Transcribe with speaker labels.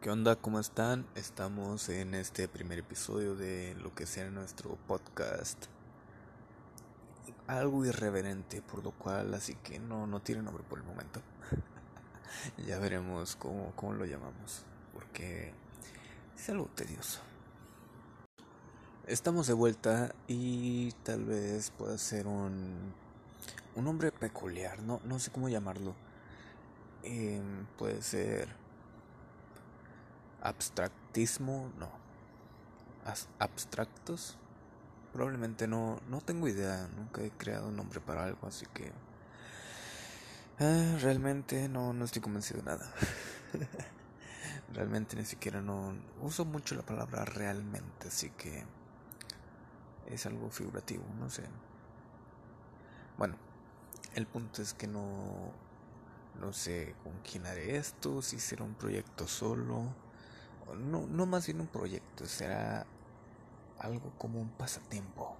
Speaker 1: ¿Qué onda? ¿Cómo están? Estamos en este primer episodio de lo que será nuestro podcast. Algo irreverente, por lo cual, así que no, no tiene nombre por el momento. ya veremos cómo, cómo lo llamamos, porque es algo tedioso. Estamos de vuelta y tal vez pueda ser un, un nombre peculiar, no, no sé cómo llamarlo. Em, puede ser abstractismo, no. abstractos. Probablemente no, no tengo idea, nunca he creado un nombre para algo, así que ah, realmente no, no estoy convencido de nada. realmente ni siquiera no uso mucho la palabra realmente, así que es algo figurativo, no sé. Bueno, el punto es que no no sé con quién haré esto, si será un proyecto solo no, no más bien un proyecto, será algo como un pasatiempo.